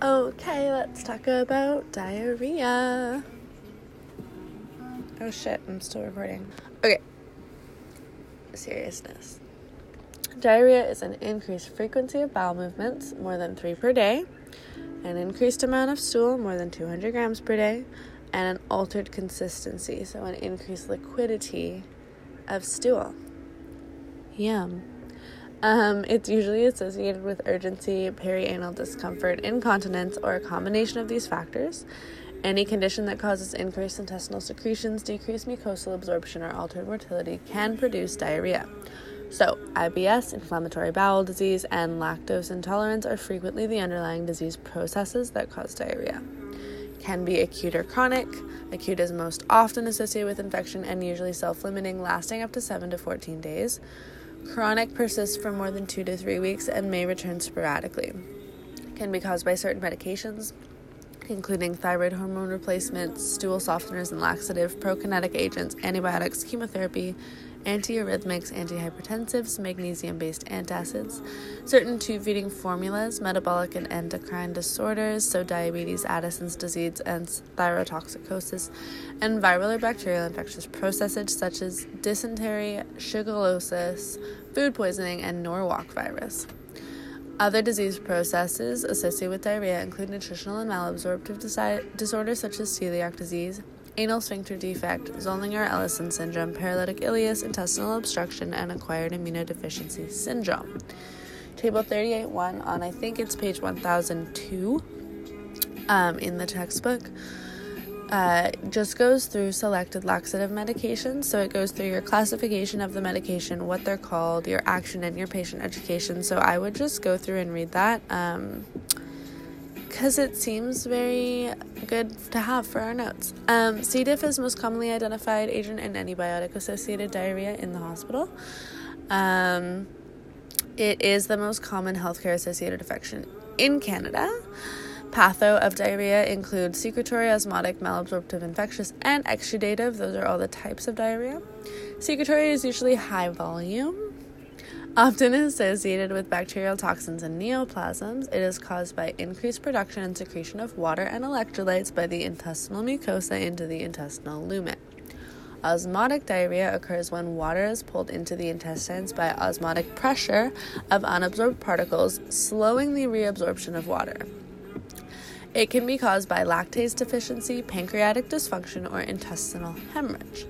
Okay, let's talk about diarrhea. Oh shit, I'm still recording. Okay. Seriousness. Diarrhea is an increased frequency of bowel movements, more than three per day, an increased amount of stool, more than 200 grams per day, and an altered consistency, so an increased liquidity of stool. Yum. Um, it's usually associated with urgency, perianal discomfort, incontinence, or a combination of these factors. Any condition that causes increased intestinal secretions, decreased mucosal absorption, or altered motility can produce diarrhea. So, IBS, inflammatory bowel disease, and lactose intolerance are frequently the underlying disease processes that cause diarrhea. Can be acute or chronic. Acute is most often associated with infection and usually self limiting, lasting up to 7 to 14 days. Chronic persists for more than two to three weeks and may return sporadically. Can be caused by certain medications, including thyroid hormone replacements, stool softeners and laxative, prokinetic agents, antibiotics, chemotherapy, antiarrhythmics, antihypertensives, magnesium based antacids, certain tube feeding formulas, metabolic and endocrine disorders, so diabetes, Addison's disease, and thyrotoxicosis, and viral or bacterial infectious processes such as dysentery, shigellosis, food poisoning, and Norwalk virus. Other disease processes associated with diarrhea include nutritional and malabsorptive disi- disorders such as celiac disease, anal sphincter defect, Zollinger Ellison syndrome, paralytic ileus, intestinal obstruction, and acquired immunodeficiency syndrome. Table 38.1 on, I think it's page 1002 um, in the textbook. Uh, just goes through selected laxative medications. So it goes through your classification of the medication, what they're called, your action, and your patient education. So I would just go through and read that. Um, because it seems very good to have for our notes. Um, C. diff is most commonly identified agent in antibiotic associated diarrhea in the hospital. Um, it is the most common healthcare associated infection in Canada. Patho of diarrhea include secretory, osmotic, malabsorptive, infectious, and exudative. Those are all the types of diarrhea. Secretory is usually high volume Often associated with bacterial toxins and neoplasms, it is caused by increased production and secretion of water and electrolytes by the intestinal mucosa into the intestinal lumen. Osmotic diarrhea occurs when water is pulled into the intestines by osmotic pressure of unabsorbed particles, slowing the reabsorption of water. It can be caused by lactase deficiency, pancreatic dysfunction, or intestinal hemorrhage.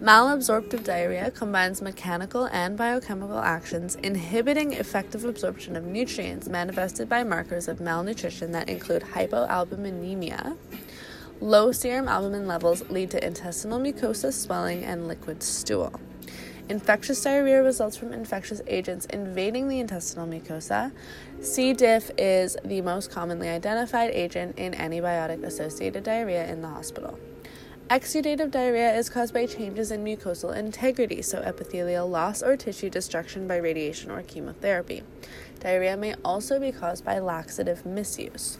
Malabsorptive diarrhea combines mechanical and biochemical actions inhibiting effective absorption of nutrients manifested by markers of malnutrition that include hypoalbuminemia. Low serum albumin levels lead to intestinal mucosa swelling and liquid stool. Infectious diarrhea results from infectious agents invading the intestinal mucosa. C. diff is the most commonly identified agent in antibiotic associated diarrhea in the hospital. Exudative diarrhea is caused by changes in mucosal integrity, so epithelial loss or tissue destruction by radiation or chemotherapy. Diarrhea may also be caused by laxative misuse.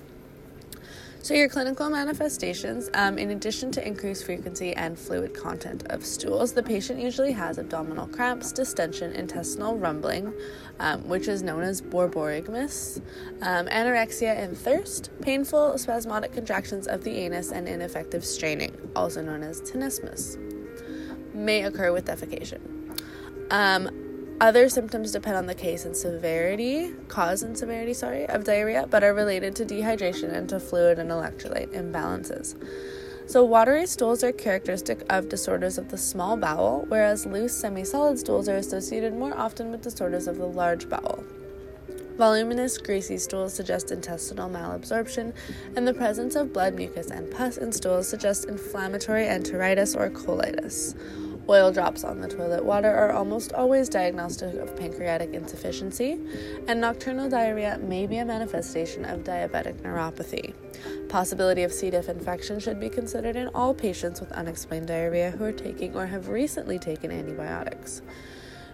So, your clinical manifestations, um, in addition to increased frequency and fluid content of stools, the patient usually has abdominal cramps, distension, intestinal rumbling, um, which is known as borborygmus, um, anorexia and thirst, painful spasmodic contractions of the anus, and ineffective straining, also known as tenesmus, may occur with defecation. Um, other symptoms depend on the case and severity, cause and severity, sorry, of diarrhea, but are related to dehydration and to fluid and electrolyte imbalances. So, watery stools are characteristic of disorders of the small bowel, whereas loose semi solid stools are associated more often with disorders of the large bowel. Voluminous, greasy stools suggest intestinal malabsorption, and the presence of blood, mucus, and pus in stools suggests inflammatory enteritis or colitis. Oil drops on the toilet water are almost always diagnostic of pancreatic insufficiency, and nocturnal diarrhea may be a manifestation of diabetic neuropathy. Possibility of C. diff infection should be considered in all patients with unexplained diarrhea who are taking or have recently taken antibiotics.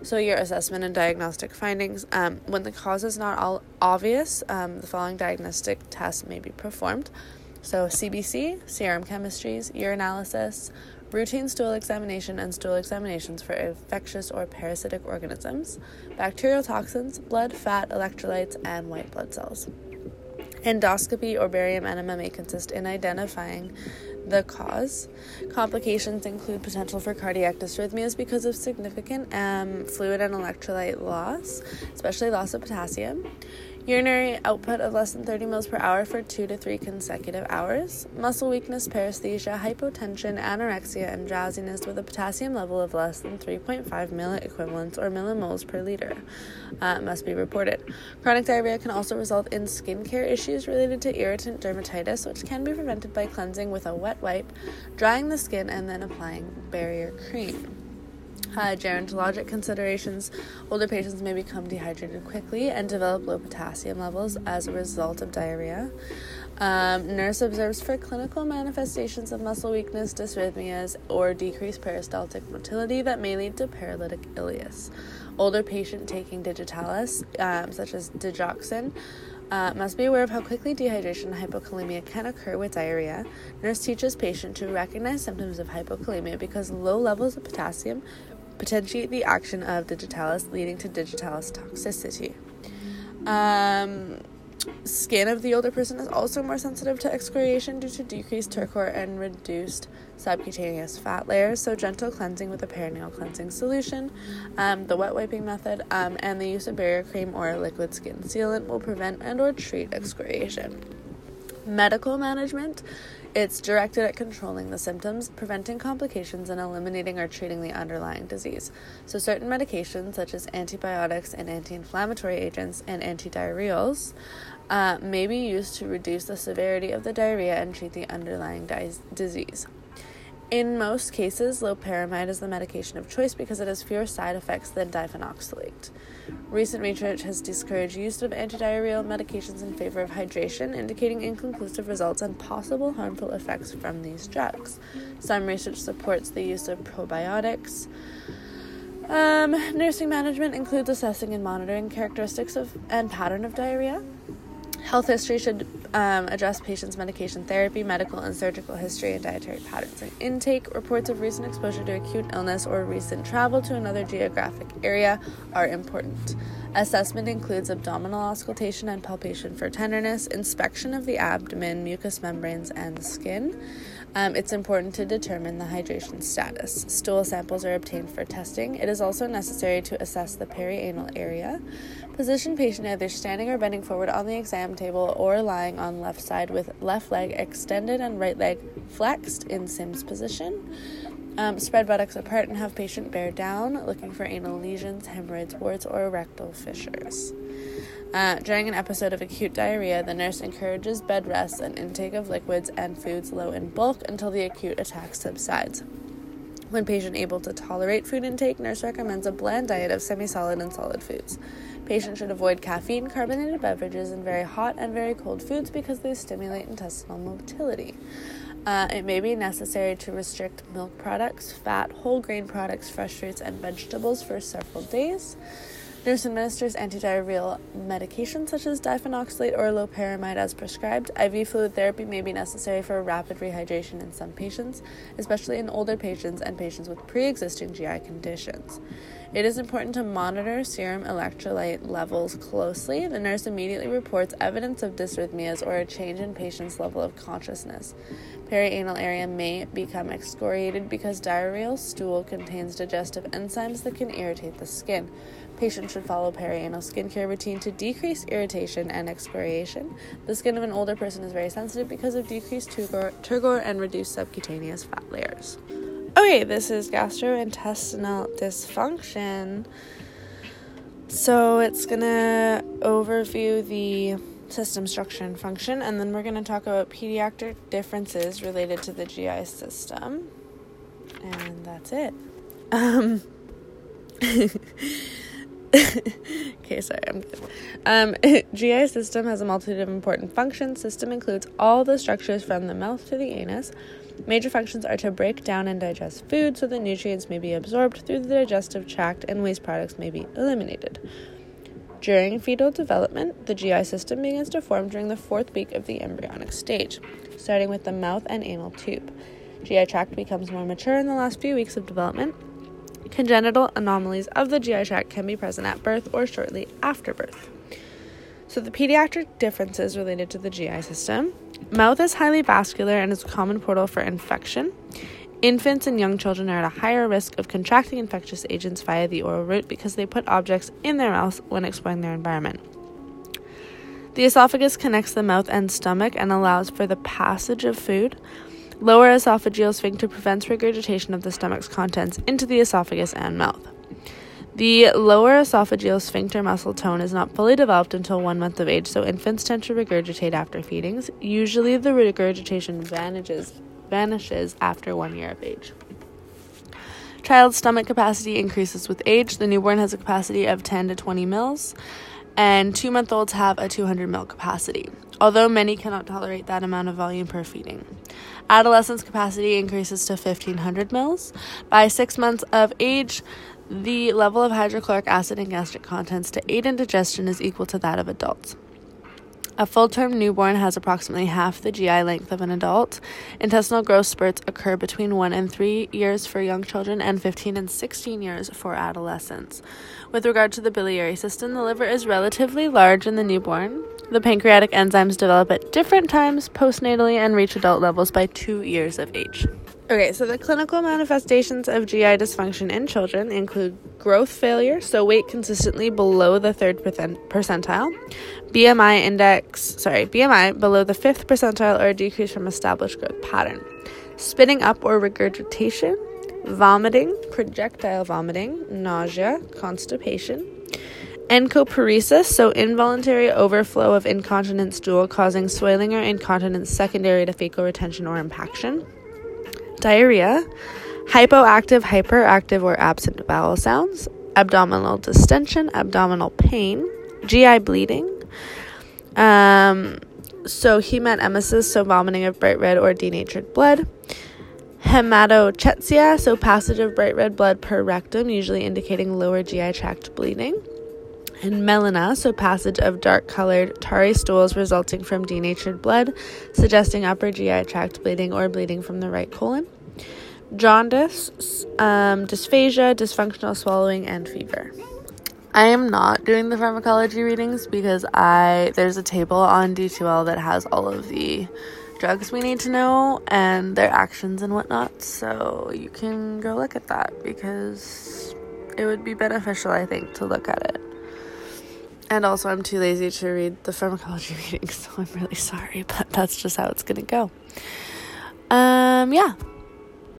So, your assessment and diagnostic findings. Um, when the cause is not all obvious, um, the following diagnostic tests may be performed. So, CBC, serum chemistries, urinalysis, routine stool examination and stool examinations for infectious or parasitic organisms, bacterial toxins, blood, fat, electrolytes, and white blood cells. Endoscopy or barium enema may consist in identifying the cause. Complications include potential for cardiac dysrhythmias because of significant um, fluid and electrolyte loss, especially loss of potassium. Urinary output of less than 30 ml per hour for two to three consecutive hours. Muscle weakness, paresthesia, hypotension, anorexia, and drowsiness with a potassium level of less than 3.5 milliequivalents or millimoles per liter uh, must be reported. Chronic diarrhea can also result in skin care issues related to irritant dermatitis, which can be prevented by cleansing with a wet wipe, drying the skin, and then applying barrier cream. Uh, gerontologic considerations older patients may become dehydrated quickly and develop low potassium levels as a result of diarrhea. Um, nurse observes for clinical manifestations of muscle weakness, dysrhythmias, or decreased peristaltic motility that may lead to paralytic ileus. Older patient taking digitalis, um, such as digoxin, uh, must be aware of how quickly dehydration and hypokalemia can occur with diarrhea. Nurse teaches patient to recognize symptoms of hypokalemia because low levels of potassium potentiate the action of digitalis, leading to digitalis toxicity. Um, skin of the older person is also more sensitive to excoriation due to decreased turgor and reduced subcutaneous fat layers. So, gentle cleansing with a perineal cleansing solution, um, the wet wiping method, um, and the use of barrier cream or liquid skin sealant will prevent and/or treat excoriation. Medical management it's directed at controlling the symptoms, preventing complications, and eliminating or treating the underlying disease. So, certain medications, such as antibiotics and anti inflammatory agents and antidiarrheals, uh, may be used to reduce the severity of the diarrhea and treat the underlying di- disease. In most cases, loperamide is the medication of choice because it has fewer side effects than diphenoxylate. Recent research has discouraged use of antidiarrheal medications in favor of hydration, indicating inconclusive results and possible harmful effects from these drugs. Some research supports the use of probiotics. Um, nursing management includes assessing and monitoring characteristics of and pattern of diarrhea. Health history should um, address patients' medication therapy, medical and surgical history, and dietary patterns and intake. Reports of recent exposure to acute illness or recent travel to another geographic area are important. Assessment includes abdominal auscultation and palpation for tenderness, inspection of the abdomen, mucous membranes, and skin. Um, it's important to determine the hydration status. Stool samples are obtained for testing. It is also necessary to assess the perianal area. Position patient either standing or bending forward on the exam table or lying on left side with left leg extended and right leg flexed in Sims position. Um, spread buttocks apart and have patient bear down, looking for anal lesions, hemorrhoids, warts, or rectal fissures. Uh, during an episode of acute diarrhea, the nurse encourages bed rest and intake of liquids and foods low in bulk until the acute attack subsides. When patient able to tolerate food intake, nurse recommends a bland diet of semi-solid and solid foods. Patient should avoid caffeine, carbonated beverages, and very hot and very cold foods because they stimulate intestinal motility. Uh, it may be necessary to restrict milk products, fat, whole grain products, fresh fruits, and vegetables for several days. Nurse administers antidiarrheal medication such as diphenoxylate or loperamide as prescribed. IV fluid therapy may be necessary for rapid rehydration in some patients, especially in older patients and patients with pre existing GI conditions. It is important to monitor serum electrolyte levels closely. The nurse immediately reports evidence of dysrhythmias or a change in patient's level of consciousness. Perianal area may become excoriated because diarrheal stool contains digestive enzymes that can irritate the skin. Patients should follow perianal skincare routine to decrease irritation and excoriation. The skin of an older person is very sensitive because of decreased turgor, turgor and reduced subcutaneous fat layers. Okay, this is gastrointestinal dysfunction. So it's gonna overview the system structure and function, and then we're gonna talk about pediatric differences related to the GI system, and that's it. Um, okay, sorry, I'm good. Um, GI system has a multitude of important functions. System includes all the structures from the mouth to the anus. Major functions are to break down and digest food so that nutrients may be absorbed through the digestive tract and waste products may be eliminated. During fetal development, the GI system begins to form during the fourth week of the embryonic stage, starting with the mouth and anal tube. GI tract becomes more mature in the last few weeks of development Congenital anomalies of the GI tract can be present at birth or shortly after birth. So, the pediatric differences related to the GI system mouth is highly vascular and is a common portal for infection. Infants and young children are at a higher risk of contracting infectious agents via the oral route because they put objects in their mouth when exploring their environment. The esophagus connects the mouth and stomach and allows for the passage of food. Lower esophageal sphincter prevents regurgitation of the stomach's contents into the esophagus and mouth. The lower esophageal sphincter muscle tone is not fully developed until one month of age, so infants tend to regurgitate after feedings. Usually, the regurgitation vanishes vanishes after one year of age. Child's stomach capacity increases with age. The newborn has a capacity of 10 to 20 mils, and two month olds have a 200 mil capacity, although many cannot tolerate that amount of volume per feeding. Adolescent's capacity increases to 1500 mils. By six months of age, the level of hydrochloric acid and gastric contents to aid in digestion is equal to that of adults. A full term newborn has approximately half the GI length of an adult. Intestinal growth spurts occur between 1 and 3 years for young children and 15 and 16 years for adolescents. With regard to the biliary system, the liver is relatively large in the newborn. The pancreatic enzymes develop at different times postnatally and reach adult levels by 2 years of age. Okay, so the clinical manifestations of GI dysfunction in children include growth failure, so weight consistently below the third percentile, BMI index, sorry, BMI below the fifth percentile or a decrease from established growth pattern, spitting up or regurgitation, vomiting, projectile vomiting, nausea, constipation, encoparesis, so involuntary overflow of incontinent stool causing swelling or incontinence secondary to fecal retention or impaction diarrhea, hypoactive, hyperactive, or absent bowel sounds, abdominal distension, abdominal pain, GI bleeding. Um, so hematemesis, so vomiting of bright red or denatured blood. Hematochezia, so passage of bright red blood per rectum, usually indicating lower GI tract bleeding. And melena, so passage of dark colored tarry stools resulting from denatured blood, suggesting upper GI tract bleeding or bleeding from the right colon jaundice, um, dysphagia, dysfunctional swallowing, and fever. I am not doing the pharmacology readings because I there's a table on D2L that has all of the drugs we need to know and their actions and whatnot. So you can go look at that because it would be beneficial, I think, to look at it. And also, I'm too lazy to read the pharmacology readings, so I'm really sorry, but that's just how it's gonna go. Um, yeah.